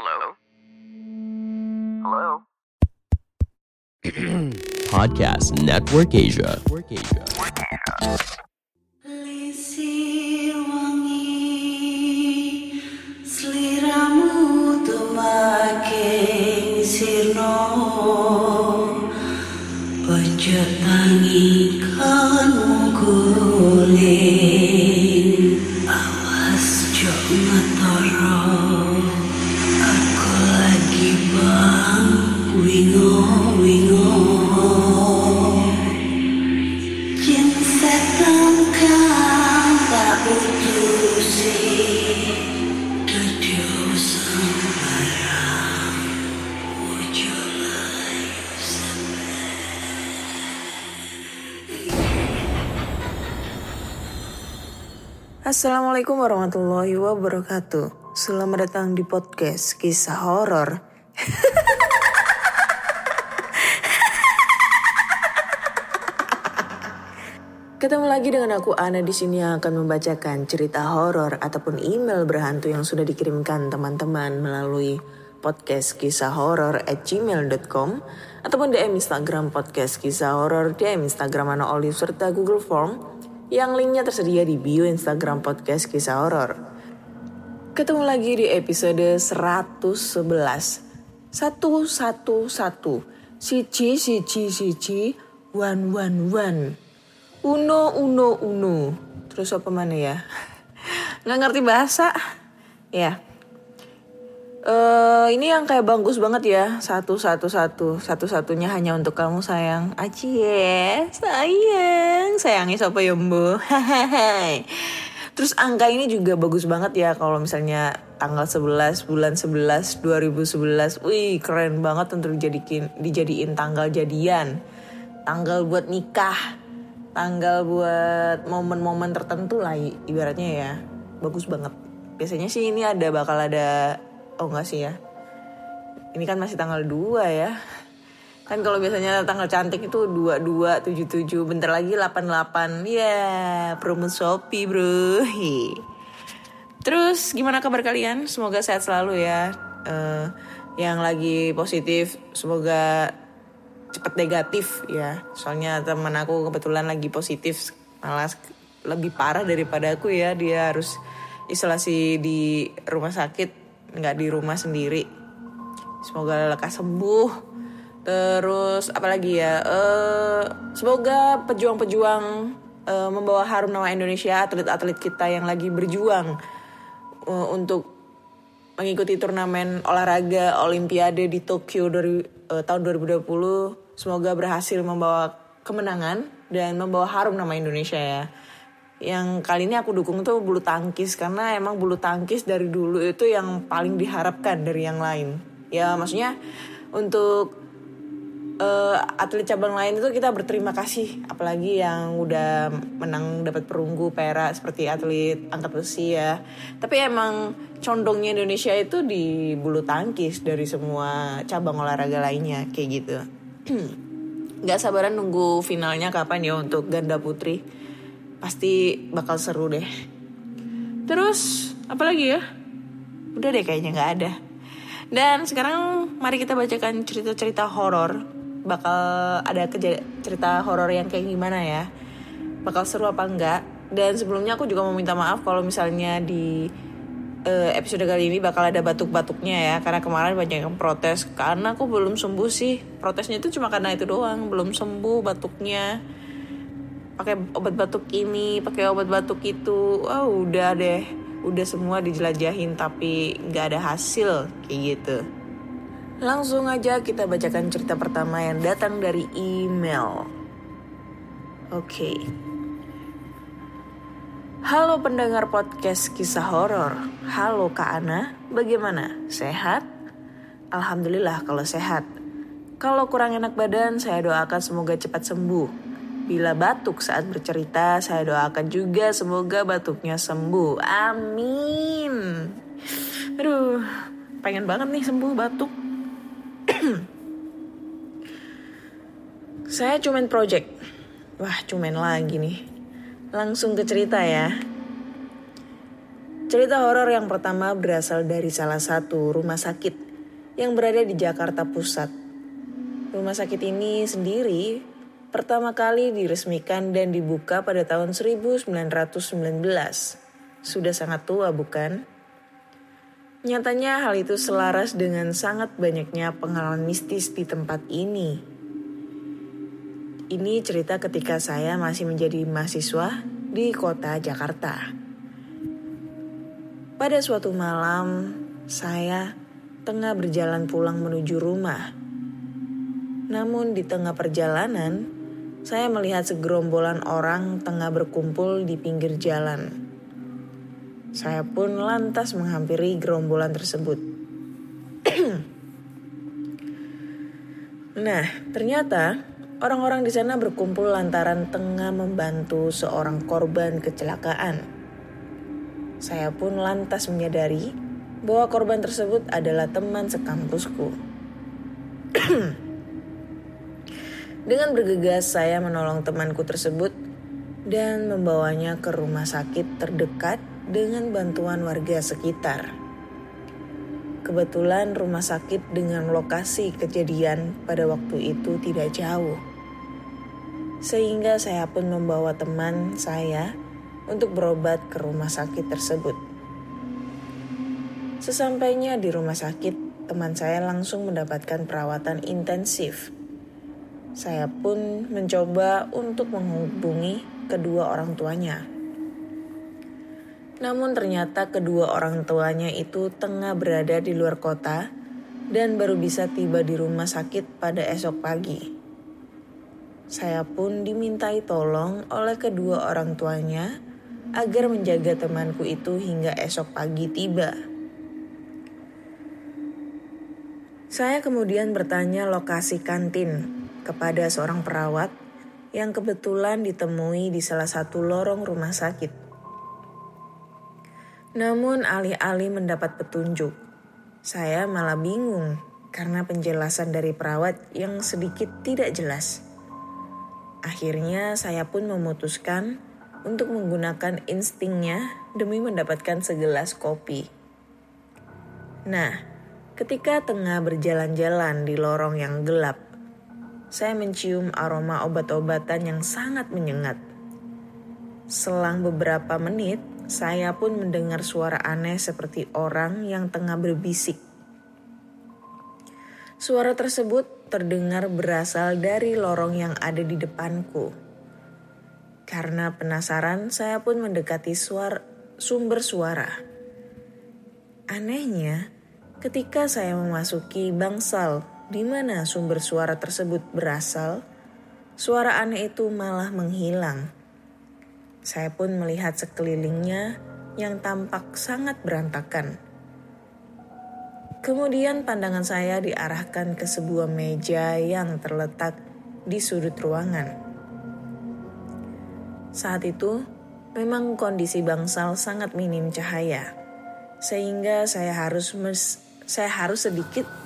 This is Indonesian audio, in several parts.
Hello? Hello? Podcast Network Asia. Lisir wangi Seliramu tumaking sirno Ojo tangi Assalamualaikum warahmatullahi wabarakatuh. Selamat datang di podcast kisah horor. Ketemu lagi dengan aku Ana di sini yang akan membacakan cerita horor ataupun email berhantu yang sudah dikirimkan teman-teman melalui podcast kisah horor at gmail.com ataupun DM Instagram podcast kisah horor, DM Instagram Ana Olive serta Google Form yang linknya tersedia di bio Instagram podcast kisah horor. Ketemu lagi di episode 111 111 Sici sici sici One one one. Uno uno uno. Terus apa mana ya? Nggak ngerti bahasa. Ya eh ini yang kayak bagus banget ya satu satu satu satu satunya hanya untuk kamu sayang Acie sayang sayangi siapa ya mbak Terus angka ini juga bagus banget ya kalau misalnya tanggal 11 bulan 11 2011. Wih, keren banget untuk dijadiin dijadiin tanggal jadian. Tanggal buat nikah. Tanggal buat momen-momen tertentu lah ibaratnya ya. Bagus banget. Biasanya sih ini ada bakal ada oh enggak sih ya. Ini kan masih tanggal 2 ya. Kan kalau biasanya tanggal cantik itu 22, 77, bentar lagi 88. Ya, promo Shopee, Bro. Hi. Terus gimana kabar kalian? Semoga sehat selalu ya. Eh, yang lagi positif semoga cepat negatif ya. Soalnya teman aku kebetulan lagi positif, malah lebih parah daripada aku ya. Dia harus isolasi di rumah sakit, nggak di rumah sendiri. Semoga lekas sembuh. Terus apalagi ya? eh semoga pejuang-pejuang eh, membawa harum nama Indonesia, atlet-atlet kita yang lagi berjuang eh, untuk mengikuti turnamen olahraga Olimpiade di Tokyo dari eh, tahun 2020. Semoga berhasil membawa kemenangan dan membawa harum nama Indonesia ya. Yang kali ini aku dukung tuh bulu tangkis karena emang bulu tangkis dari dulu itu yang paling diharapkan dari yang lain. Ya maksudnya untuk eh, atlet cabang lain itu kita berterima kasih apalagi yang udah menang dapat perunggu perak seperti atlet angkat besi ya. Tapi emang condongnya Indonesia itu di bulu tangkis dari semua cabang olahraga lainnya kayak gitu. Nggak sabaran nunggu finalnya kapan ya untuk ganda putri pasti bakal seru deh terus apa lagi ya udah deh kayaknya nggak ada dan sekarang mari kita bacakan cerita-cerita horor. Bakal ada cerita horor yang kayak gimana ya? Bakal seru apa enggak? Dan sebelumnya aku juga mau minta maaf kalau misalnya di eh, episode kali ini bakal ada batuk-batuknya ya karena kemarin banyak yang protes karena aku belum sembuh sih. Protesnya itu cuma karena itu doang, belum sembuh batuknya. Pakai obat batuk ini, pakai obat batuk itu. Oh, udah deh udah semua dijelajahin tapi nggak ada hasil kayak gitu. Langsung aja kita bacakan cerita pertama yang datang dari email. Oke. Halo pendengar podcast kisah horor. Halo Kak Ana, bagaimana? Sehat? Alhamdulillah kalau sehat. Kalau kurang enak badan, saya doakan semoga cepat sembuh. Bila batuk saat bercerita, saya doakan juga semoga batuknya sembuh. Amin. Aduh, pengen banget nih sembuh batuk. saya cuman project. Wah, cuman lagi nih. Langsung ke cerita ya. Cerita horor yang pertama berasal dari salah satu rumah sakit yang berada di Jakarta Pusat. Rumah sakit ini sendiri pertama kali diresmikan dan dibuka pada tahun 1919. Sudah sangat tua bukan? Nyatanya hal itu selaras dengan sangat banyaknya pengalaman mistis di tempat ini. Ini cerita ketika saya masih menjadi mahasiswa di kota Jakarta. Pada suatu malam, saya tengah berjalan pulang menuju rumah. Namun di tengah perjalanan, saya melihat segerombolan orang tengah berkumpul di pinggir jalan. Saya pun lantas menghampiri gerombolan tersebut. nah, ternyata orang-orang di sana berkumpul lantaran tengah membantu seorang korban kecelakaan. Saya pun lantas menyadari bahwa korban tersebut adalah teman sekampusku. Dengan bergegas saya menolong temanku tersebut dan membawanya ke rumah sakit terdekat dengan bantuan warga sekitar. Kebetulan rumah sakit dengan lokasi kejadian pada waktu itu tidak jauh. Sehingga saya pun membawa teman saya untuk berobat ke rumah sakit tersebut. Sesampainya di rumah sakit, teman saya langsung mendapatkan perawatan intensif. Saya pun mencoba untuk menghubungi kedua orang tuanya. Namun ternyata kedua orang tuanya itu tengah berada di luar kota dan baru bisa tiba di rumah sakit pada esok pagi. Saya pun dimintai tolong oleh kedua orang tuanya agar menjaga temanku itu hingga esok pagi tiba. Saya kemudian bertanya lokasi kantin kepada seorang perawat yang kebetulan ditemui di salah satu lorong rumah sakit. Namun alih-alih mendapat petunjuk, saya malah bingung karena penjelasan dari perawat yang sedikit tidak jelas. Akhirnya saya pun memutuskan untuk menggunakan instingnya demi mendapatkan segelas kopi. Nah, ketika tengah berjalan-jalan di lorong yang gelap, saya mencium aroma obat-obatan yang sangat menyengat. Selang beberapa menit, saya pun mendengar suara aneh seperti orang yang tengah berbisik. Suara tersebut terdengar berasal dari lorong yang ada di depanku. Karena penasaran, saya pun mendekati suara, sumber suara. Anehnya, ketika saya memasuki bangsal di mana sumber suara tersebut berasal, suara aneh itu malah menghilang. Saya pun melihat sekelilingnya yang tampak sangat berantakan. Kemudian pandangan saya diarahkan ke sebuah meja yang terletak di sudut ruangan. Saat itu, memang kondisi bangsal sangat minim cahaya, sehingga saya harus saya harus sedikit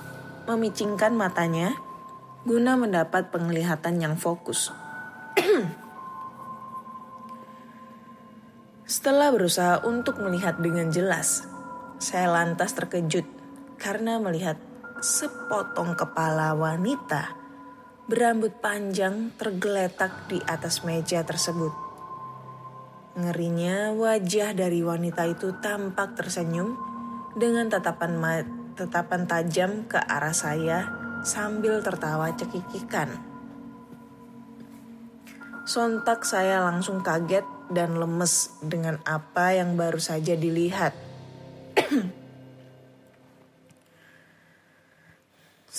memicingkan matanya guna mendapat penglihatan yang fokus. Setelah berusaha untuk melihat dengan jelas, saya lantas terkejut karena melihat sepotong kepala wanita berambut panjang tergeletak di atas meja tersebut. Ngerinya wajah dari wanita itu tampak tersenyum dengan tatapan tatapan tajam ke arah saya sambil tertawa cekikikan. Sontak saya langsung kaget dan lemes dengan apa yang baru saja dilihat.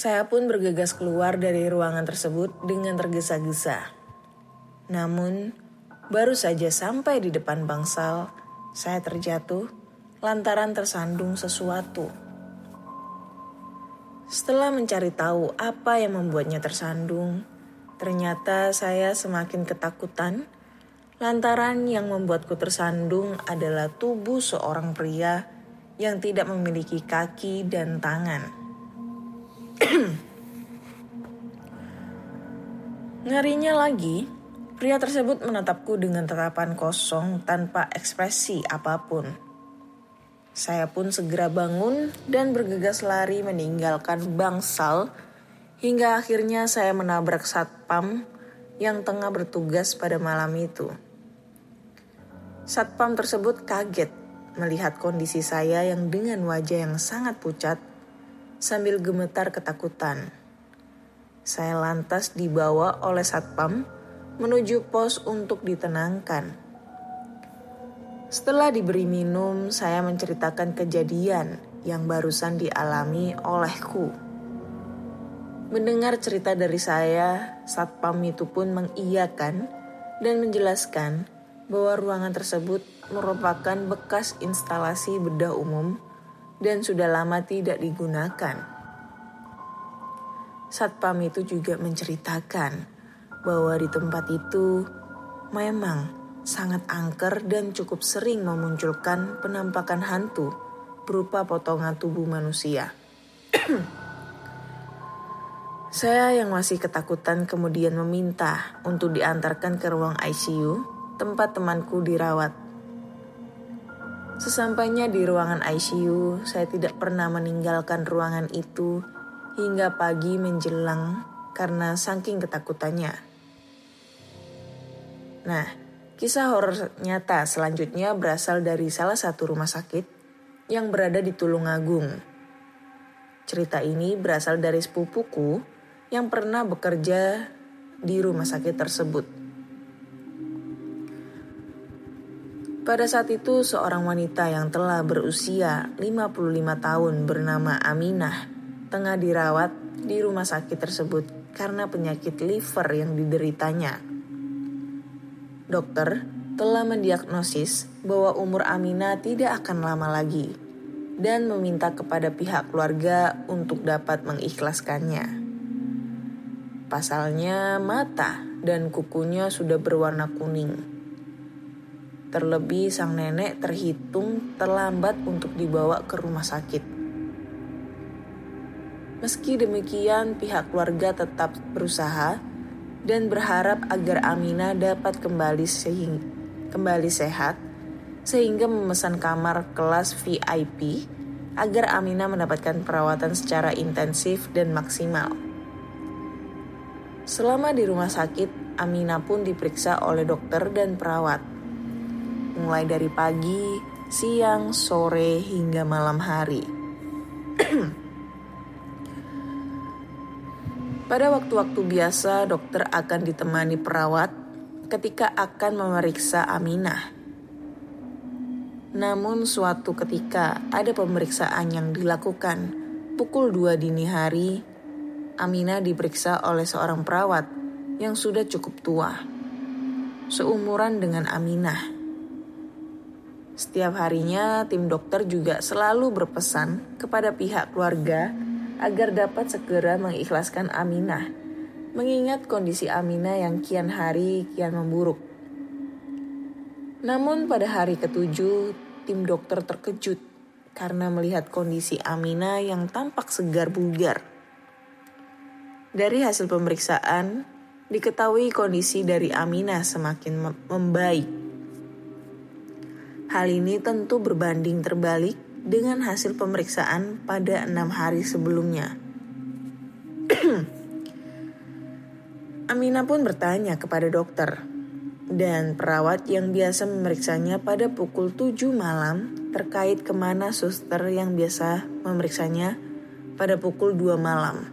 saya pun bergegas keluar dari ruangan tersebut dengan tergesa-gesa. Namun, Baru saja sampai di depan bangsal, saya terjatuh lantaran tersandung sesuatu. Setelah mencari tahu apa yang membuatnya tersandung, ternyata saya semakin ketakutan lantaran yang membuatku tersandung adalah tubuh seorang pria yang tidak memiliki kaki dan tangan. Ngerinya lagi, Pria tersebut menatapku dengan tatapan kosong tanpa ekspresi apa pun. Saya pun segera bangun dan bergegas lari meninggalkan bangsal hingga akhirnya saya menabrak satpam yang tengah bertugas pada malam itu. Satpam tersebut kaget melihat kondisi saya yang dengan wajah yang sangat pucat sambil gemetar ketakutan. Saya lantas dibawa oleh satpam menuju pos untuk ditenangkan. Setelah diberi minum, saya menceritakan kejadian yang barusan dialami olehku. Mendengar cerita dari saya, satpam itu pun mengiyakan dan menjelaskan bahwa ruangan tersebut merupakan bekas instalasi bedah umum dan sudah lama tidak digunakan. Satpam itu juga menceritakan bahwa di tempat itu memang sangat angker dan cukup sering memunculkan penampakan hantu berupa potongan tubuh manusia. Saya yang masih ketakutan kemudian meminta untuk diantarkan ke ruang ICU tempat temanku dirawat. Sesampainya di ruangan ICU, saya tidak pernah meninggalkan ruangan itu hingga pagi menjelang karena saking ketakutannya. Nah, kisah horor nyata selanjutnya berasal dari salah satu rumah sakit yang berada di Tulungagung. Cerita ini berasal dari sepupuku yang pernah bekerja di rumah sakit tersebut. Pada saat itu seorang wanita yang telah berusia 55 tahun bernama Aminah tengah dirawat di rumah sakit tersebut karena penyakit liver yang dideritanya. Dokter telah mendiagnosis bahwa umur Amina tidak akan lama lagi dan meminta kepada pihak keluarga untuk dapat mengikhlaskannya. Pasalnya mata dan kukunya sudah berwarna kuning. Terlebih sang nenek terhitung terlambat untuk dibawa ke rumah sakit. Meski demikian, pihak keluarga tetap berusaha dan berharap agar Amina dapat kembali sehing, kembali sehat sehingga memesan kamar kelas VIP agar Amina mendapatkan perawatan secara intensif dan maksimal. Selama di rumah sakit, Amina pun diperiksa oleh dokter dan perawat mulai dari pagi, siang, sore, hingga malam hari. Pada waktu-waktu biasa, dokter akan ditemani perawat ketika akan memeriksa Aminah. Namun suatu ketika ada pemeriksaan yang dilakukan pukul 2 dini hari, Aminah diperiksa oleh seorang perawat yang sudah cukup tua, seumuran dengan Aminah. Setiap harinya, tim dokter juga selalu berpesan kepada pihak keluarga agar dapat segera mengikhlaskan Aminah, mengingat kondisi Aminah yang kian hari kian memburuk. Namun pada hari ketujuh, tim dokter terkejut karena melihat kondisi Aminah yang tampak segar bugar. Dari hasil pemeriksaan, diketahui kondisi dari Aminah semakin membaik Hal ini tentu berbanding terbalik dengan hasil pemeriksaan pada enam hari sebelumnya. Amina pun bertanya kepada dokter dan perawat yang biasa memeriksanya pada pukul 7 malam terkait ke mana suster yang biasa memeriksanya pada pukul 2 malam.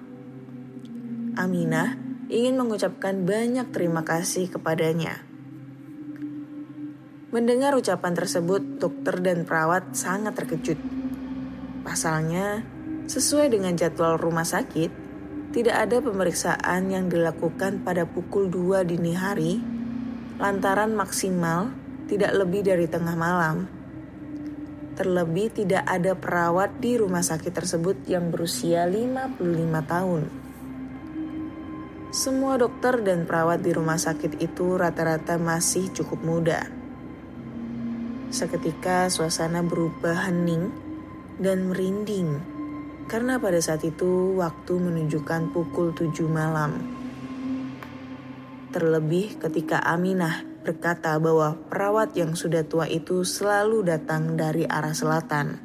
Aminah ingin mengucapkan banyak terima kasih kepadanya Mendengar ucapan tersebut, dokter dan perawat sangat terkejut. Pasalnya, sesuai dengan jadwal rumah sakit, tidak ada pemeriksaan yang dilakukan pada pukul 2 dini hari, lantaran maksimal tidak lebih dari tengah malam. Terlebih tidak ada perawat di rumah sakit tersebut yang berusia 55 tahun. Semua dokter dan perawat di rumah sakit itu rata-rata masih cukup muda Seketika suasana berubah hening dan merinding karena pada saat itu waktu menunjukkan pukul 7 malam. Terlebih ketika Aminah berkata bahwa perawat yang sudah tua itu selalu datang dari arah selatan.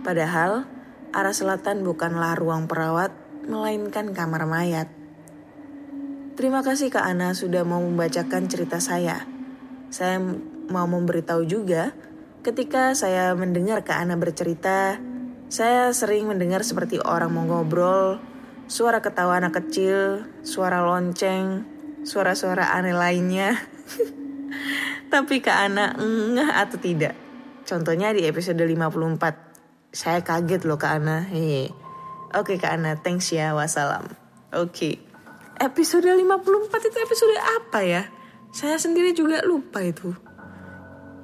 Padahal arah selatan bukanlah ruang perawat, melainkan kamar mayat. Terima kasih Kak Ana sudah mau membacakan cerita saya. Saya mau memberitahu juga, ketika saya mendengar Kak Ana bercerita, saya sering mendengar seperti orang mau ngobrol, suara ketawa anak kecil, suara lonceng, suara-suara aneh lainnya. Tapi Kak Ana ngeh atau tidak? Contohnya di episode 54. Saya kaget loh Kak Ana. Hehe. Oke Kak Ana, thanks ya. Wassalam. Oke. Episode 54 itu episode apa ya? Saya sendiri juga lupa itu.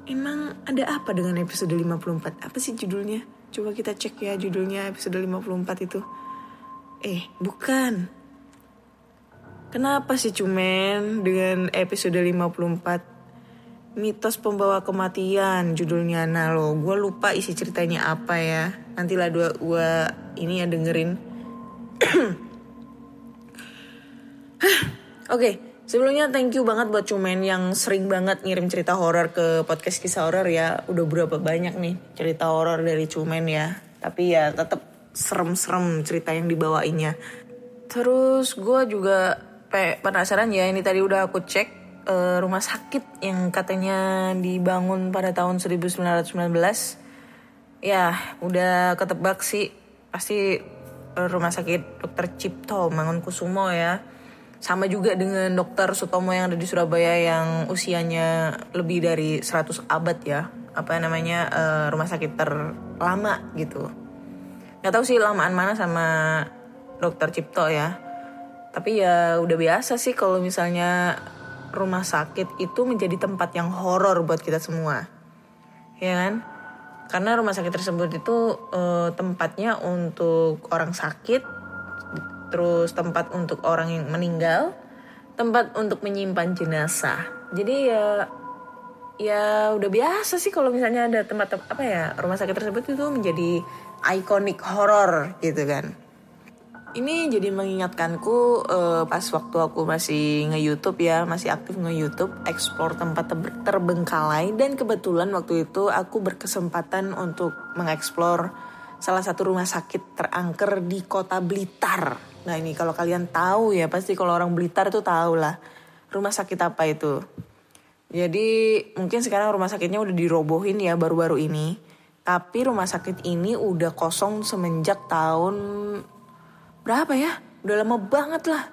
Emang ada apa dengan episode 54? Apa sih judulnya? Coba kita cek ya judulnya episode 54 itu. Eh, bukan. Kenapa sih cumen dengan episode 54? Mitos pembawa kematian judulnya Nah lo gue lupa isi ceritanya apa ya Nantilah dua gue ini ya dengerin Oke sebelumnya thank you banget buat cumen yang sering banget ngirim cerita horor ke podcast kisah horor ya. Udah berapa banyak nih cerita horor dari cumen ya. Tapi ya tetap serem-serem cerita yang dibawainnya. Terus gue juga pe- penasaran ya ini tadi udah aku cek eh, rumah sakit yang katanya dibangun pada tahun 1919 ya udah ketebak sih. Pasti rumah sakit dokter Cipto Mangunkusumo ya sama juga dengan dokter Sutomo yang ada di Surabaya yang usianya lebih dari 100 abad ya apa namanya eh, rumah sakit terlama gitu nggak tahu sih lamaan mana sama dokter Cipto ya tapi ya udah biasa sih kalau misalnya rumah sakit itu menjadi tempat yang horor buat kita semua. Ya kan? Karena rumah sakit tersebut itu eh, tempatnya untuk orang sakit, terus tempat untuk orang yang meninggal, tempat untuk menyimpan jenazah. Jadi ya ya udah biasa sih kalau misalnya ada tempat apa ya rumah sakit tersebut itu menjadi ikonik horor gitu kan. Ini jadi mengingatkanku eh, pas waktu aku masih nge-youtube ya, masih aktif nge-youtube, explore tempat ter- terbengkalai. Dan kebetulan waktu itu aku berkesempatan untuk mengeksplor salah satu rumah sakit terangker di kota Blitar. Nah ini kalau kalian tahu ya, pasti kalau orang Blitar itu tahu lah rumah sakit apa itu. Jadi mungkin sekarang rumah sakitnya udah dirobohin ya baru-baru ini. Tapi rumah sakit ini udah kosong semenjak tahun berapa ya? Udah lama banget lah.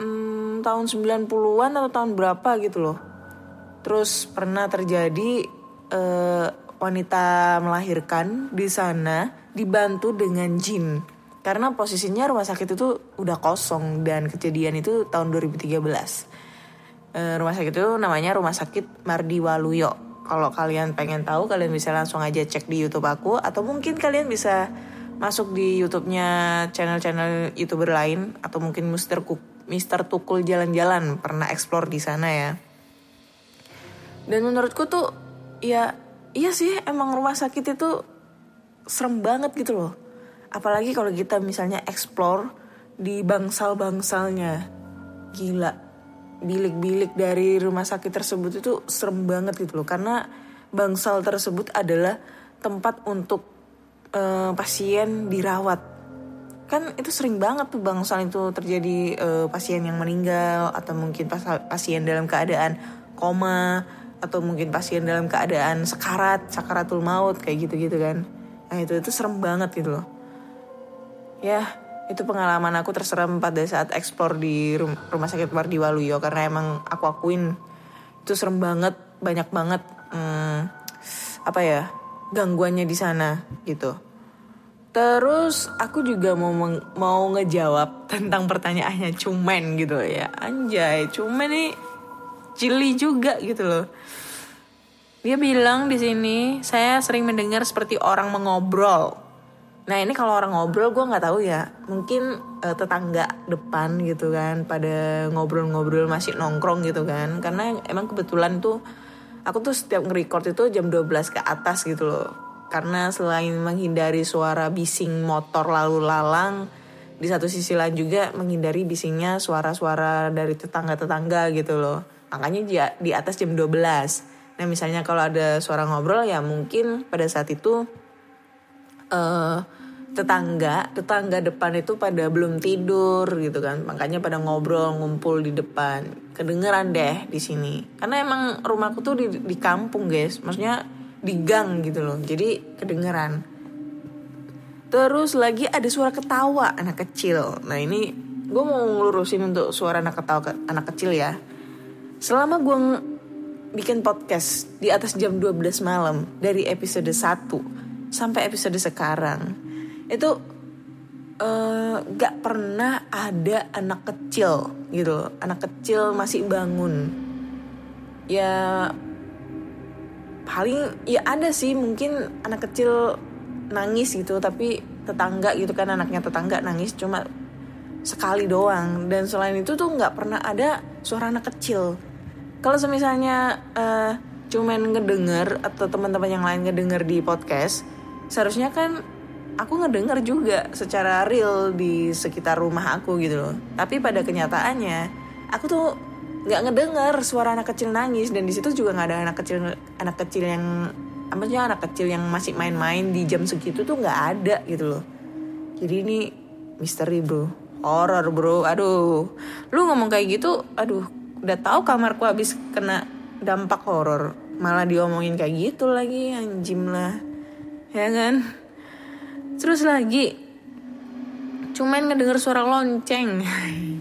Hmm, tahun 90-an atau tahun berapa gitu loh. Terus pernah terjadi eh, wanita melahirkan di sana dibantu dengan jin. Karena posisinya rumah sakit itu udah kosong dan kejadian itu tahun 2013. Eh, rumah sakit itu namanya Rumah Sakit Mardi Waluyo. Kalau kalian pengen tahu, kalian bisa langsung aja cek di YouTube aku atau mungkin kalian bisa masuk di YouTube-nya channel-channel YouTuber lain atau mungkin Mister Kuk Mister Tukul jalan-jalan pernah explore di sana ya. Dan menurutku tuh ya iya sih emang rumah sakit itu serem banget gitu loh. Apalagi kalau kita misalnya explore di bangsal-bangsalnya. Gila. Bilik-bilik dari rumah sakit tersebut itu serem banget gitu loh. Karena bangsal tersebut adalah tempat untuk eh, pasien dirawat. Kan itu sering banget tuh bangsal itu terjadi eh, pasien yang meninggal atau mungkin pas- pasien dalam keadaan koma atau mungkin pasien dalam keadaan sekarat, sakaratul maut kayak gitu-gitu kan. Nah itu itu serem banget gitu loh. Ya, itu pengalaman aku terserem pada saat eksplor di rum- rumah sakit Mardi Waluyo karena emang aku akuin itu serem banget, banyak banget hmm, apa ya gangguannya di sana gitu. Terus aku juga mau mau ngejawab tentang pertanyaannya cumen gitu ya. Anjay, cumen nih cili juga gitu loh. Dia bilang di sini saya sering mendengar seperti orang mengobrol. Nah ini kalau orang ngobrol gue nggak tahu ya. Mungkin eh, tetangga depan gitu kan pada ngobrol-ngobrol masih nongkrong gitu kan. Karena emang kebetulan tuh aku tuh setiap nge-record itu jam 12 ke atas gitu loh. Karena selain menghindari suara bising motor lalu lalang, di satu sisi lain juga menghindari bisingnya suara-suara dari tetangga-tetangga gitu loh. Makanya di- di atas jam 12. Nah misalnya kalau ada suara ngobrol ya mungkin pada saat itu eh tetangga tetangga depan itu pada belum tidur gitu kan. Makanya pada ngobrol ngumpul di depan. Kedengeran deh di sini. Karena emang rumahku tuh di, di kampung guys. Maksudnya di gang gitu loh. Jadi kedengeran. Terus lagi ada suara ketawa anak kecil. Nah ini gue mau ngelurusin untuk suara anak ketawa ke- anak kecil ya. Selama gue bikin podcast di atas jam 12 malam dari episode 1 sampai episode sekarang itu eh, gak pernah ada anak kecil gitu anak kecil masih bangun. Ya paling ya ada sih mungkin anak kecil nangis gitu tapi tetangga gitu kan anaknya tetangga nangis cuma sekali doang. Dan selain itu tuh nggak pernah ada suara anak kecil. Kalau semisalnya eh, cuman ngedenger atau teman-teman yang lain ngedenger di podcast seharusnya kan aku ngedenger juga secara real di sekitar rumah aku gitu loh. Tapi pada kenyataannya aku tuh nggak ngedenger suara anak kecil nangis. Dan di situ juga nggak ada anak kecil anak kecil yang sih anak kecil yang masih main-main di jam segitu tuh nggak ada gitu loh. Jadi ini misteri bro. Horror bro. Aduh. Lu ngomong kayak gitu aduh udah tahu kamarku habis kena dampak horor malah diomongin kayak gitu lagi anjim lah. Ya kan terus lagi cuman ngedenger suara lonceng.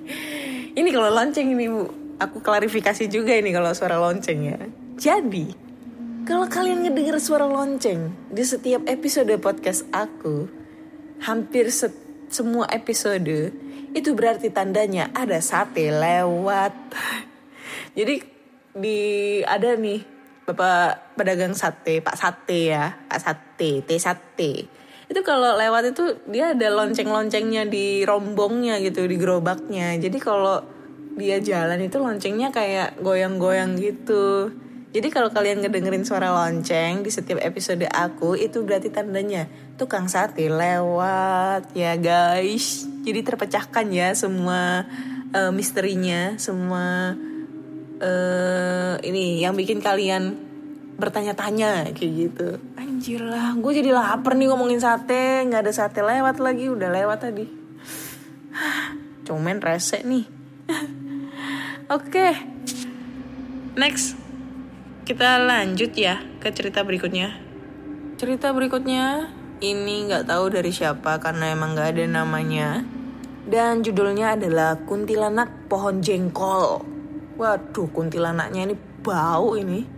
Ini kalau lonceng ini bu aku klarifikasi juga ini kalau suara lonceng ya. Jadi kalau kalian ngedenger suara lonceng di setiap episode podcast aku hampir se- semua episode itu berarti tandanya ada sate lewat. Jadi di ada nih bapak pedagang sate pak sate ya pak sate teh sate itu kalau lewat itu dia ada lonceng-loncengnya di rombongnya gitu di gerobaknya. Jadi kalau dia jalan itu loncengnya kayak goyang-goyang gitu. Jadi kalau kalian ngedengerin suara lonceng di setiap episode aku itu berarti tandanya tukang sate lewat ya guys. Jadi terpecahkan ya semua eh, misterinya semua eh ini yang bikin kalian bertanya-tanya kayak gitu. Anjir lah gue jadi lapar nih ngomongin sate. Nggak ada sate lewat lagi udah lewat tadi. Cuman rese nih. Oke next. Kita lanjut ya ke cerita berikutnya. Cerita berikutnya ini nggak tahu dari siapa karena emang nggak ada namanya. Dan judulnya adalah kuntilanak pohon jengkol. Waduh kuntilanaknya ini bau ini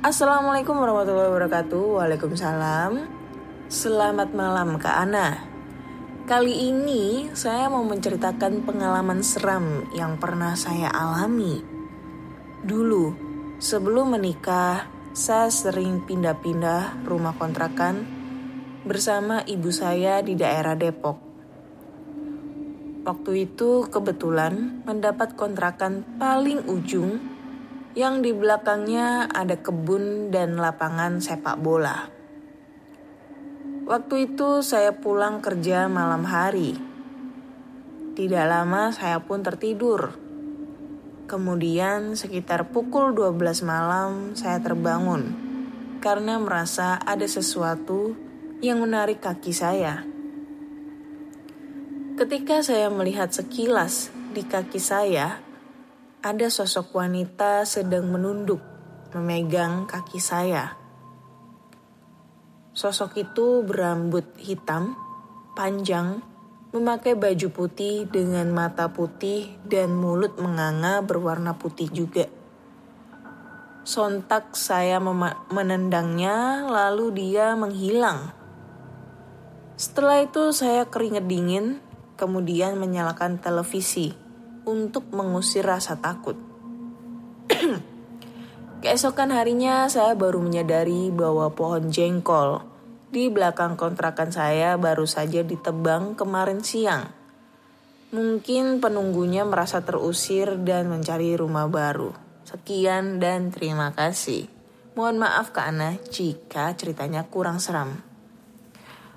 Assalamualaikum warahmatullahi wabarakatuh. Waalaikumsalam. Selamat malam Kak Ana. Kali ini saya mau menceritakan pengalaman seram yang pernah saya alami. Dulu, sebelum menikah, saya sering pindah-pindah rumah kontrakan bersama ibu saya di daerah Depok. Waktu itu kebetulan mendapat kontrakan paling ujung yang di belakangnya ada kebun dan lapangan sepak bola. Waktu itu saya pulang kerja malam hari. Tidak lama saya pun tertidur. Kemudian sekitar pukul 12 malam saya terbangun karena merasa ada sesuatu yang menarik kaki saya. Ketika saya melihat sekilas di kaki saya, ada sosok wanita sedang menunduk, memegang kaki saya. Sosok itu berambut hitam, panjang, memakai baju putih dengan mata putih dan mulut menganga berwarna putih juga. Sontak saya menendangnya, lalu dia menghilang. Setelah itu saya keringet dingin, kemudian menyalakan televisi untuk mengusir rasa takut. Keesokan harinya saya baru menyadari bahwa pohon jengkol di belakang kontrakan saya baru saja ditebang kemarin siang. Mungkin penunggunya merasa terusir dan mencari rumah baru. Sekian dan terima kasih. Mohon maaf Kak Ana jika ceritanya kurang seram.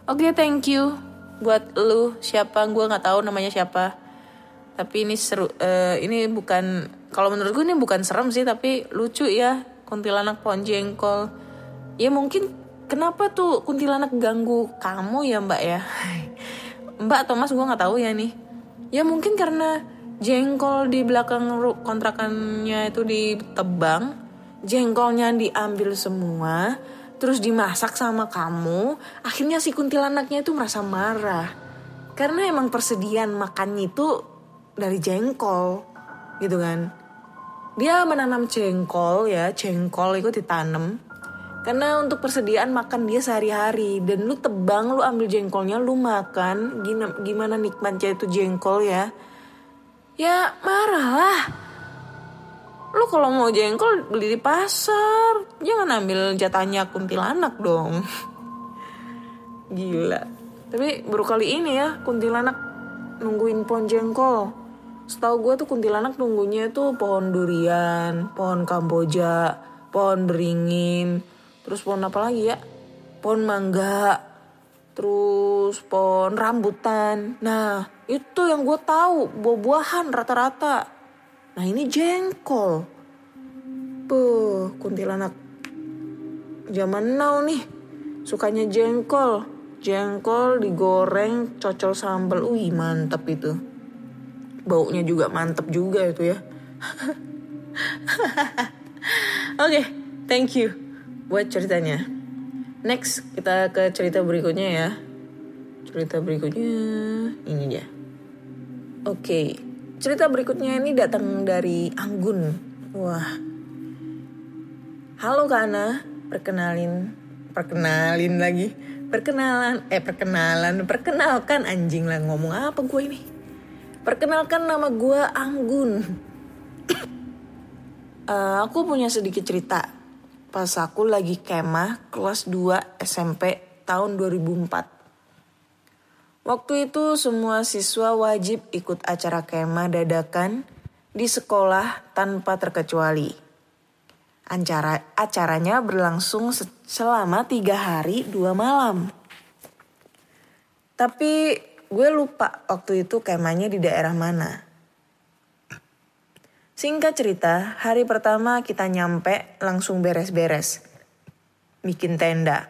Oke, thank you buat lu siapa gue nggak tahu namanya siapa. Tapi ini seru eh, ini bukan kalau menurut gue ini bukan serem sih tapi lucu ya kuntilanak pohon jengkol. Ya mungkin kenapa tuh kuntilanak ganggu kamu ya mbak ya? Mbak atau mas gue nggak tahu ya nih. Ya mungkin karena jengkol di belakang kontrakannya itu ditebang jengkolnya diambil semua terus dimasak sama kamu akhirnya si kuntilanaknya itu merasa marah. Karena emang persediaan makannya itu dari jengkol gitu kan. Dia menanam jengkol ya jengkol itu ditanam. Karena untuk persediaan makan dia sehari-hari. Dan lu tebang lu ambil jengkolnya lu makan. Gimana, gimana nikmatnya itu jengkol ya? Ya marah lah. Lu kalau mau jengkol beli di pasar. Jangan ambil jatahnya kuntilanak dong. Gila. Tapi baru kali ini ya kuntilanak nungguin pohon jengkol setahu gue tuh kuntilanak nunggunya tuh pohon durian pohon kamboja pohon beringin terus pohon apa lagi ya? Pohon mangga terus pohon rambutan. Nah itu yang gue tahu buah-buahan rata-rata. Nah ini jengkol. Puh, kuntilanak. Zaman now nih sukanya jengkol. Jengkol digoreng cocol sambal. Wih mantep itu baunya juga mantep juga itu ya. Oke thank you buat ceritanya. Next kita ke cerita berikutnya ya. Cerita berikutnya ini dia. Oke cerita berikutnya ini datang dari Anggun. Wah. Halo Kana. Perkenalin perkenalin lagi. Perkenalan eh perkenalan. Perkenalkan anjing lah ngomong apa gue ini perkenalkan nama gue Anggun Eh, aku punya sedikit cerita pas aku lagi kemah kelas 2 SMP tahun 2004 Waktu itu semua siswa wajib ikut acara kemah dadakan di sekolah tanpa terkecuali. Acara acaranya berlangsung se- selama tiga hari dua malam. Tapi gue lupa waktu itu kemahnya di daerah mana. Singkat cerita, hari pertama kita nyampe langsung beres-beres. Bikin tenda.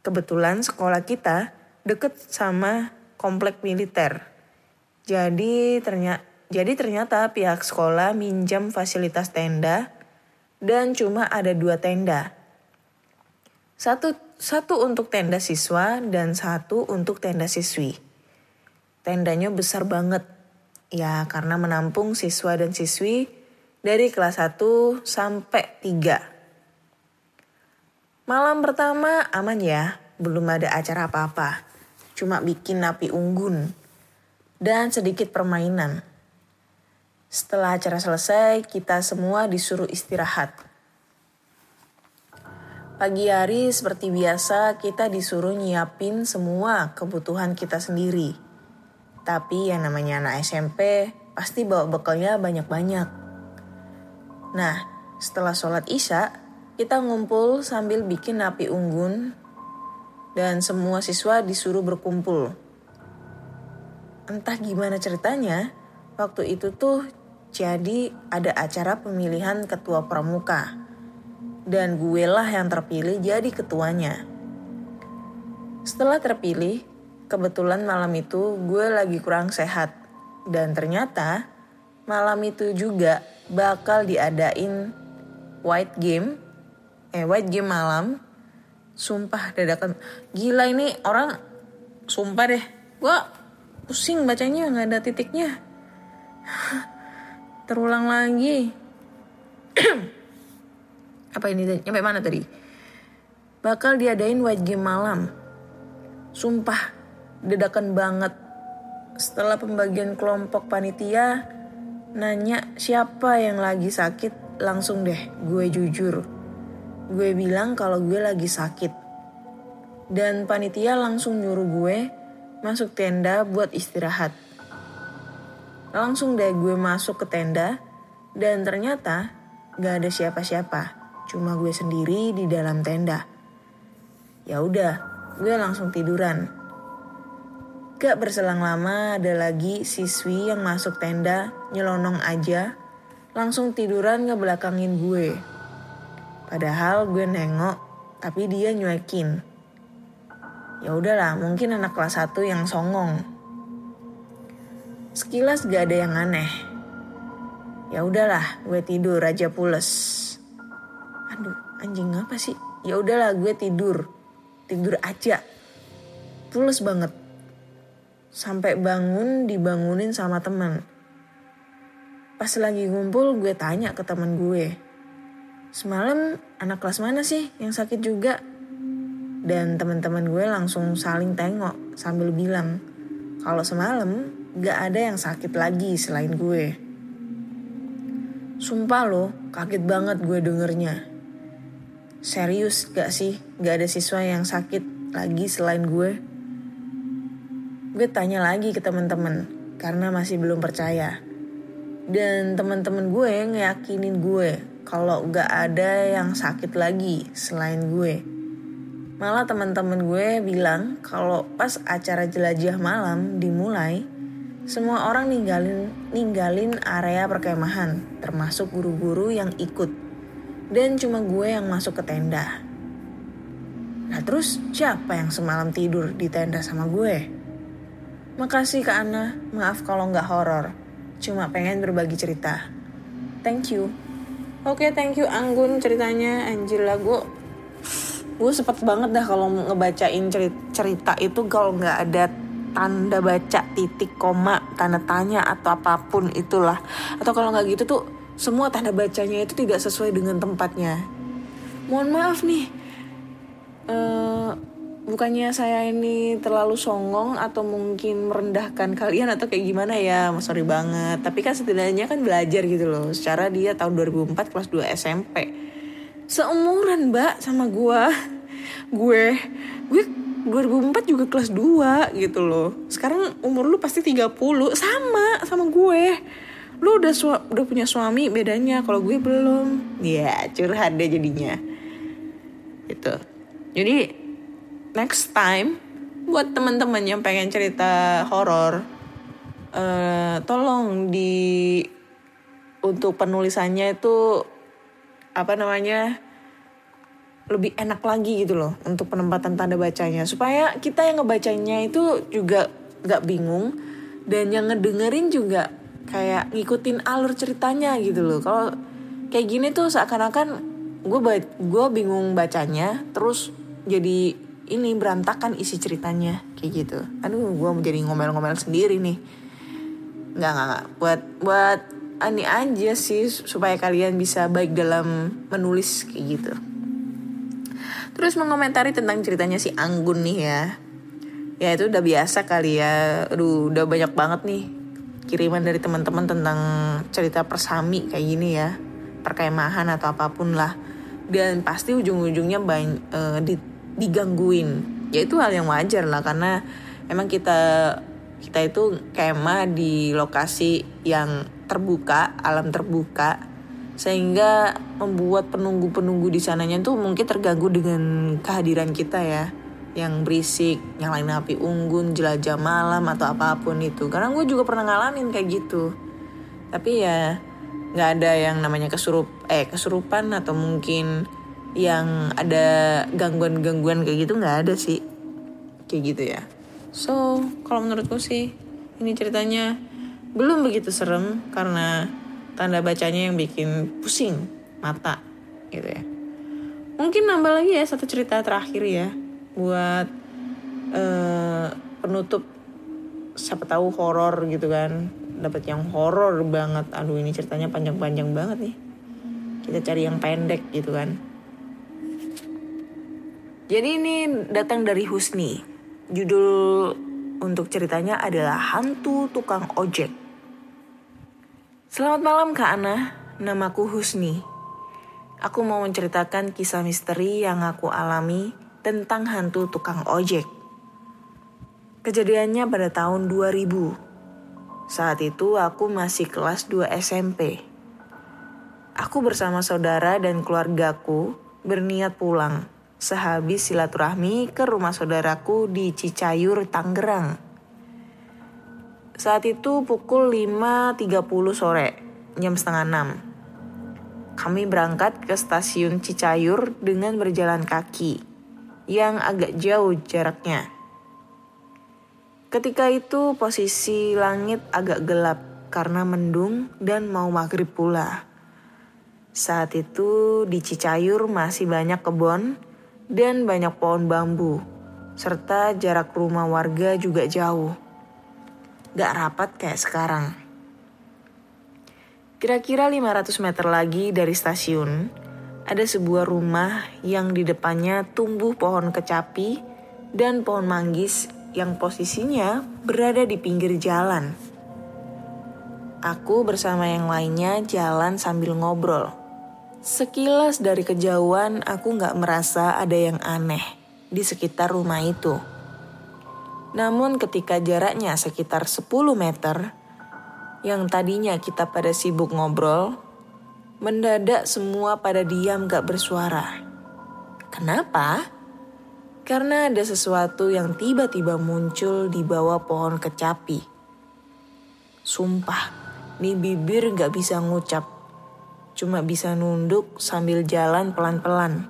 Kebetulan sekolah kita deket sama komplek militer. Jadi ternyata jadi ternyata pihak sekolah minjam fasilitas tenda dan cuma ada dua tenda. Satu, satu untuk tenda siswa dan satu untuk tenda siswi. Tendanya besar banget. Ya karena menampung siswa dan siswi dari kelas 1 sampai 3. Malam pertama aman ya, belum ada acara apa-apa. Cuma bikin api unggun dan sedikit permainan. Setelah acara selesai, kita semua disuruh istirahat. Pagi hari seperti biasa kita disuruh nyiapin semua kebutuhan kita sendiri. Tapi yang namanya anak SMP pasti bawa bekalnya banyak-banyak. Nah, setelah sholat isya, kita ngumpul sambil bikin api unggun dan semua siswa disuruh berkumpul. Entah gimana ceritanya, waktu itu tuh jadi ada acara pemilihan ketua pramuka. Dan gue lah yang terpilih jadi ketuanya. Setelah terpilih, kebetulan malam itu gue lagi kurang sehat. Dan ternyata malam itu juga bakal diadain white game. Eh white game malam. Sumpah dadakan. Gila ini orang sumpah deh. Gue pusing bacanya nggak ada titiknya. Terulang lagi. Apa ini? Nyampe mana tadi? Bakal diadain white game malam. Sumpah, dadakan banget. Setelah pembagian kelompok panitia, nanya siapa yang lagi sakit, langsung deh gue jujur. Gue bilang kalau gue lagi sakit. Dan panitia langsung nyuruh gue masuk tenda buat istirahat. Langsung deh gue masuk ke tenda dan ternyata gak ada siapa-siapa. Cuma gue sendiri di dalam tenda. Ya udah, gue langsung tiduran. Gak berselang lama ada lagi siswi yang masuk tenda nyelonong aja langsung tiduran ngebelakangin gue. Padahal gue nengok tapi dia nyuekin. Ya udahlah, mungkin anak kelas 1 yang songong. Sekilas gak ada yang aneh. Ya udahlah, gue tidur aja pules. Aduh, anjing apa sih? Ya udahlah, gue tidur. Tidur aja. Pules banget. Sampai bangun dibangunin sama teman. Pas lagi ngumpul gue tanya ke teman gue. Semalam anak kelas mana sih yang sakit juga? Dan teman-teman gue langsung saling tengok sambil bilang kalau semalam gak ada yang sakit lagi selain gue. Sumpah loh, kaget banget gue dengernya. Serius gak sih gak ada siswa yang sakit lagi selain gue? Gue tanya lagi ke teman-teman karena masih belum percaya. Dan teman-teman gue ngeyakinin gue kalau gak ada yang sakit lagi selain gue. Malah teman-teman gue bilang kalau pas acara jelajah malam dimulai, semua orang ninggalin ninggalin area perkemahan, termasuk guru-guru yang ikut. Dan cuma gue yang masuk ke tenda. Nah terus siapa yang semalam tidur di tenda sama gue? Makasih Kak Ana, maaf kalau nggak horor. Cuma pengen berbagi cerita. Thank you. Oke, thank you Anggun ceritanya. Anjir lah gue gue sepet banget dah kalau ngebacain cerita, cerita itu kalau nggak ada tanda baca titik koma tanda tanya atau apa pun itulah atau kalau nggak gitu tuh semua tanda bacanya itu tidak sesuai dengan tempatnya mohon maaf nih eh bukannya saya ini terlalu songong atau mungkin merendahkan kalian atau kayak gimana ya? Sorry banget. Tapi kan setidaknya kan belajar gitu loh. Secara dia tahun 2004 kelas 2 SMP seumuran mbak sama gua. Gue gue 2004 juga kelas 2 gitu loh. Sekarang umur lu pasti 30 sama sama gue. Lu udah sua- udah punya suami bedanya kalau gue belum. Ya curhat deh jadinya. Gitu. Jadi next time buat teman-teman yang pengen cerita horor eh tolong di untuk penulisannya itu apa namanya lebih enak lagi gitu loh untuk penempatan tanda bacanya. Supaya kita yang ngebacanya itu juga nggak bingung dan yang ngedengerin juga kayak ngikutin alur ceritanya gitu loh. Kalau kayak gini tuh seakan-akan gue gue bingung bacanya terus jadi ini berantakan isi ceritanya kayak gitu. Aduh gue jadi ngomel-ngomel sendiri nih. Nggak nggak nggak. Buat buat ini aja sih supaya kalian bisa baik dalam menulis kayak gitu. Terus mengomentari tentang ceritanya si Anggun nih ya. Ya itu udah biasa kali ya. Aduh udah banyak banget nih kiriman dari teman-teman tentang cerita persami kayak gini ya. Perkemahan atau apa pun lah. Dan pasti ujung-ujungnya banyak di, digangguin ya itu hal yang wajar lah karena emang kita kita itu kemah di lokasi yang terbuka alam terbuka sehingga membuat penunggu-penunggu di sananya tuh mungkin terganggu dengan kehadiran kita ya yang berisik, nyalain api unggun, jelajah malam atau apa pun itu. Karena gue juga pernah ngalamin kayak gitu. Tapi ya nggak ada yang namanya kesurup, eh kesurupan atau mungkin yang ada gangguan-gangguan kayak gitu nggak ada sih, kayak gitu ya. So kalau menurutku sih ini ceritanya belum begitu serem karena tanda bacanya yang bikin pusing mata gitu ya. Mungkin nambah lagi ya satu cerita terakhir ya buat uh, penutup. Siapa tahu horor gitu kan. Dapat yang horor banget. Aduh ini ceritanya panjang-panjang banget nih. Kita cari yang pendek gitu kan jadi ini datang dari Husni judul untuk ceritanya adalah hantu tukang ojek selamat malam kak Ana namaku Husni aku mau menceritakan kisah misteri yang aku alami tentang hantu tukang ojek. Kejadiannya pada tahun 2000. Saat itu aku masih kelas 2 SMP. Aku bersama saudara dan keluargaku berniat pulang sehabis silaturahmi ke rumah saudaraku di Cicayur, Tangerang. Saat itu pukul 5.30 sore, jam setengah 6. kami berangkat ke stasiun Cicayur dengan berjalan kaki yang agak jauh jaraknya. Ketika itu posisi langit agak gelap karena mendung dan mau maghrib pula. Saat itu di Cicayur masih banyak kebun dan banyak pohon bambu, serta jarak rumah warga juga jauh. Gak rapat kayak sekarang. Kira-kira 500 meter lagi dari stasiun, ada sebuah rumah yang di depannya tumbuh pohon kecapi dan pohon manggis yang posisinya berada di pinggir jalan. Aku bersama yang lainnya jalan sambil ngobrol. Sekilas dari kejauhan aku nggak merasa ada yang aneh di sekitar rumah itu. Namun ketika jaraknya sekitar 10 meter, yang tadinya kita pada sibuk ngobrol, mendadak semua pada diam gak bersuara. Kenapa? Karena ada sesuatu yang tiba-tiba muncul di bawah pohon kecapi. Sumpah, nih bibir gak bisa ngucap. Cuma bisa nunduk sambil jalan pelan-pelan.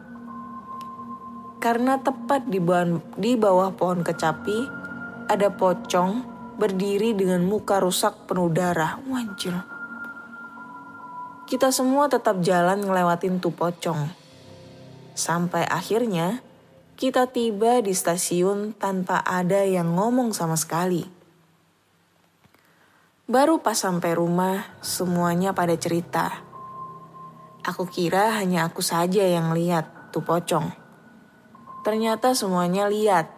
Karena tepat di bawah, di bawah pohon kecapi, ada pocong berdiri dengan muka rusak penuh darah. Wanjil. Kita semua tetap jalan ngelewatin tuh pocong. Sampai akhirnya kita tiba di stasiun tanpa ada yang ngomong sama sekali. Baru pas sampai rumah, semuanya pada cerita. Aku kira hanya aku saja yang lihat tuh pocong. Ternyata semuanya lihat.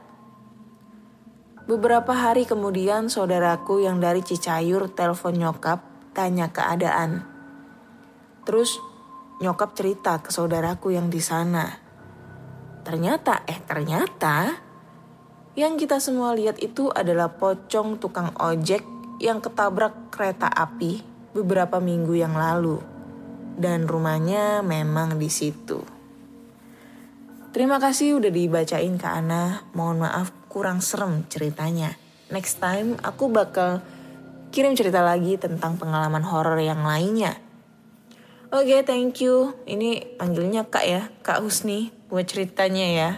Beberapa hari kemudian saudaraku yang dari Cicayur telepon nyokap tanya keadaan. Terus nyokap cerita ke saudaraku yang di sana. Ternyata, eh ternyata yang kita semua lihat itu adalah pocong tukang ojek yang ketabrak kereta api beberapa minggu yang lalu. Dan rumahnya memang di situ. Terima kasih udah dibacain ke Ana. Mohon maaf kurang serem ceritanya. Next time aku bakal kirim cerita lagi tentang pengalaman horor yang lainnya. Oke, okay, thank you. Ini panggilnya Kak ya, Kak Husni buat ceritanya ya.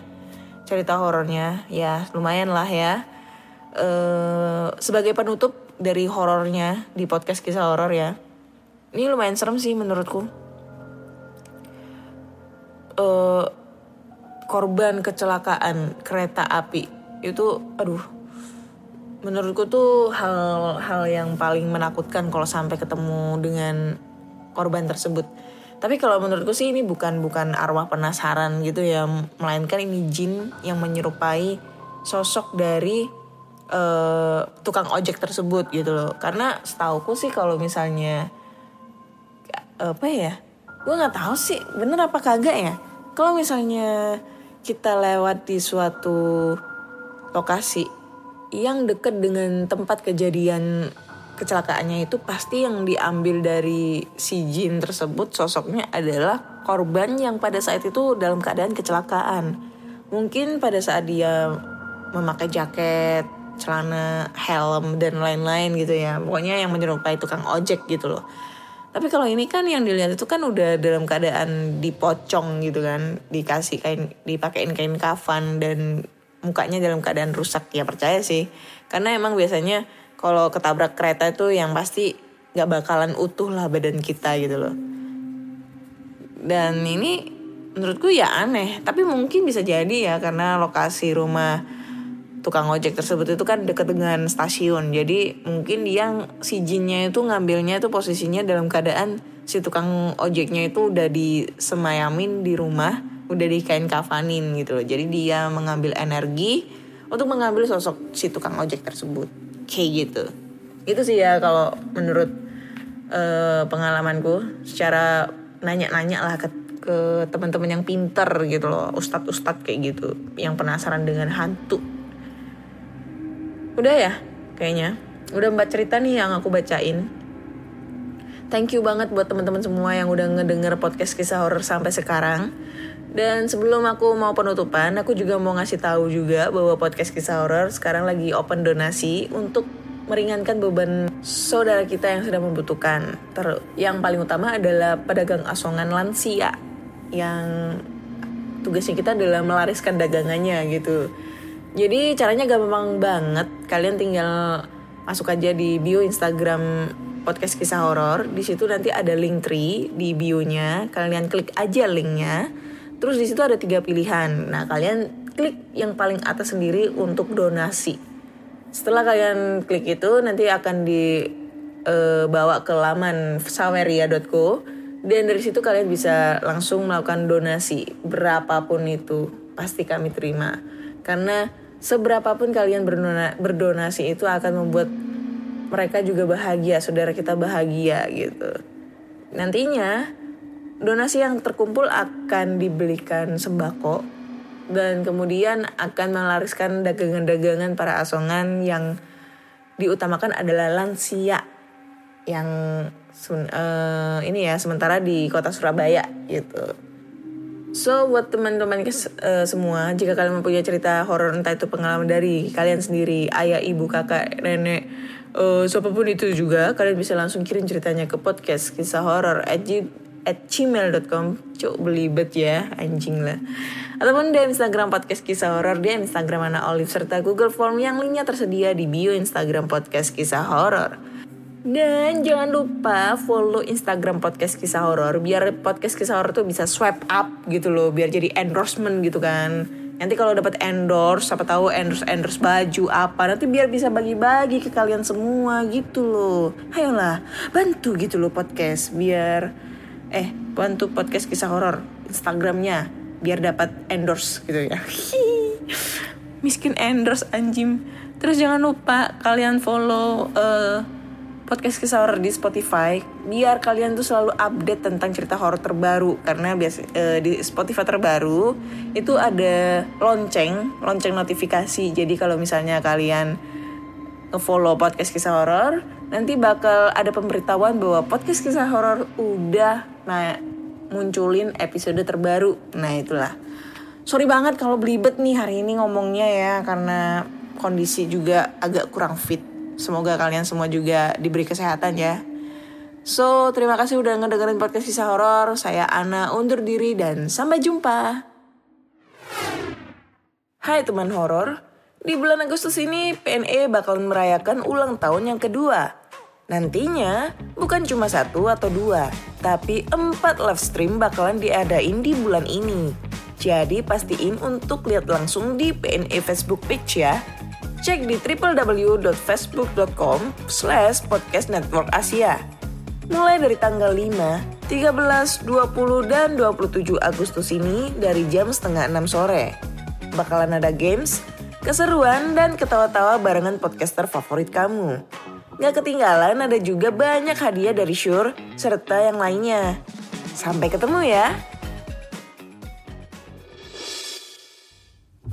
Cerita horornya ya lumayan lah ya. Uh, sebagai penutup dari horornya di podcast kisah horor ya. Ini lumayan serem sih menurutku. Uh, korban kecelakaan kereta api itu aduh menurutku tuh hal-hal yang paling menakutkan kalau sampai ketemu dengan korban tersebut. Tapi kalau menurutku sih ini bukan bukan arwah penasaran gitu ya, melainkan ini jin yang menyerupai sosok dari uh, tukang ojek tersebut gitu loh. Karena setauku sih kalau misalnya apa ya, gue nggak tahu sih bener apa kagak ya. Kalau misalnya kita lewat di suatu lokasi yang dekat dengan tempat kejadian kecelakaannya itu pasti yang diambil dari si Jin tersebut sosoknya adalah korban yang pada saat itu dalam keadaan kecelakaan. Mungkin pada saat dia memakai jaket, celana, helm dan lain-lain gitu ya. Pokoknya yang menyerupai tukang ojek gitu loh. Tapi kalau ini kan yang dilihat itu kan udah dalam keadaan dipocong gitu kan, dikasih kain, dipakein kain kafan dan mukanya dalam keadaan rusak ya percaya sih. Karena emang biasanya kalau ketabrak kereta itu yang pasti nggak bakalan utuh lah badan kita gitu loh. Dan ini menurutku ya aneh, tapi mungkin bisa jadi ya karena lokasi rumah tukang ojek tersebut itu kan deket dengan stasiun. Jadi mungkin dia si jinnya itu ngambilnya itu posisinya dalam keadaan si tukang ojeknya itu udah disemayamin di rumah udah di kain kafanin gitu loh. Jadi dia mengambil energi untuk mengambil sosok si tukang ojek tersebut. Kayak gitu. Itu sih ya kalau menurut uh, pengalamanku. Secara nanya-nanya lah ke ke teman-teman yang pinter gitu loh. Ustadz-ustadz kayak gitu. Yang penasaran dengan hantu Udah ya kayaknya. Udah mbak cerita nih yang aku bacain. Thank you banget buat teman-teman semua yang udah ngedenger podcast kisah horor sampai sekarang. Dan sebelum aku mau penutupan, aku juga mau ngasih tahu juga bahwa podcast kisah horor sekarang lagi open donasi untuk meringankan beban saudara kita yang sedang membutuhkan. Ter yang paling utama adalah pedagang asongan lansia yang tugasnya kita adalah melariskan dagangannya gitu. Jadi caranya gampang banget. Kalian tinggal masuk aja di bio Instagram podcast kisah horor. Di situ nanti ada link tree di bio-nya. Kalian klik aja linknya. Terus di situ ada tiga pilihan. Nah kalian klik yang paling atas sendiri untuk donasi. Setelah kalian klik itu nanti akan dibawa ke laman saweria.co dan dari situ kalian bisa langsung melakukan donasi berapapun itu pasti kami terima karena seberapapun kalian berdona- berdonasi itu akan membuat mereka juga bahagia saudara kita bahagia gitu nantinya donasi yang terkumpul akan dibelikan sembako dan kemudian akan melariskan dagangan-dagangan para asongan yang diutamakan adalah lansia yang eh, ini ya sementara di kota Surabaya gitu. So buat teman-teman eh, semua, jika kalian mempunyai cerita horor entah itu pengalaman dari kalian sendiri, ayah, ibu, kakak, nenek, eh, siapa pun itu juga, kalian bisa langsung kirim ceritanya ke podcast kisah horor at, gmail.com. Cuk belibet ya, anjing lah. Ataupun di Instagram podcast kisah horor, di Instagram Ana Olive serta Google Form yang linknya tersedia di bio Instagram podcast kisah horor. Dan jangan lupa follow Instagram podcast kisah horor biar podcast kisah horor tuh bisa swipe up gitu loh, biar jadi endorsement gitu kan. Nanti kalau dapat endorse, siapa tahu endorse endorse baju apa, nanti biar bisa bagi-bagi ke kalian semua gitu loh. Ayolah, bantu gitu loh podcast biar eh bantu podcast kisah horor Instagramnya biar dapat endorse gitu ya. Miskin endorse anjing. Terus jangan lupa kalian follow eh, podcast kisah horor di Spotify biar kalian tuh selalu update tentang cerita horor terbaru. Karena biasa eh, di Spotify terbaru itu ada lonceng lonceng notifikasi. Jadi kalau misalnya kalian nge-follow podcast kisah horor nanti bakal ada pemberitahuan bahwa podcast kisah horor udah nah munculin episode terbaru. Nah itulah. Sorry banget kalau belibet nih hari ini ngomongnya ya karena kondisi juga agak kurang fit Semoga kalian semua juga diberi kesehatan ya. So, terima kasih udah ngedengerin podcast kisah horor. Saya Ana undur diri dan sampai jumpa. Hai teman horor, di bulan Agustus ini PNE bakal merayakan ulang tahun yang kedua. Nantinya bukan cuma satu atau dua, tapi empat live stream bakalan diadain di bulan ini. Jadi pastiin untuk lihat langsung di PNE Facebook page ya. Cek di www.facebook.com slash podcast network Asia. Mulai dari tanggal 5, 13, 20, dan 27 Agustus ini dari jam setengah 6 sore. Bakalan ada games, keseruan, dan ketawa-tawa barengan podcaster favorit kamu. Gak ketinggalan ada juga banyak hadiah dari Shure serta yang lainnya. Sampai ketemu ya!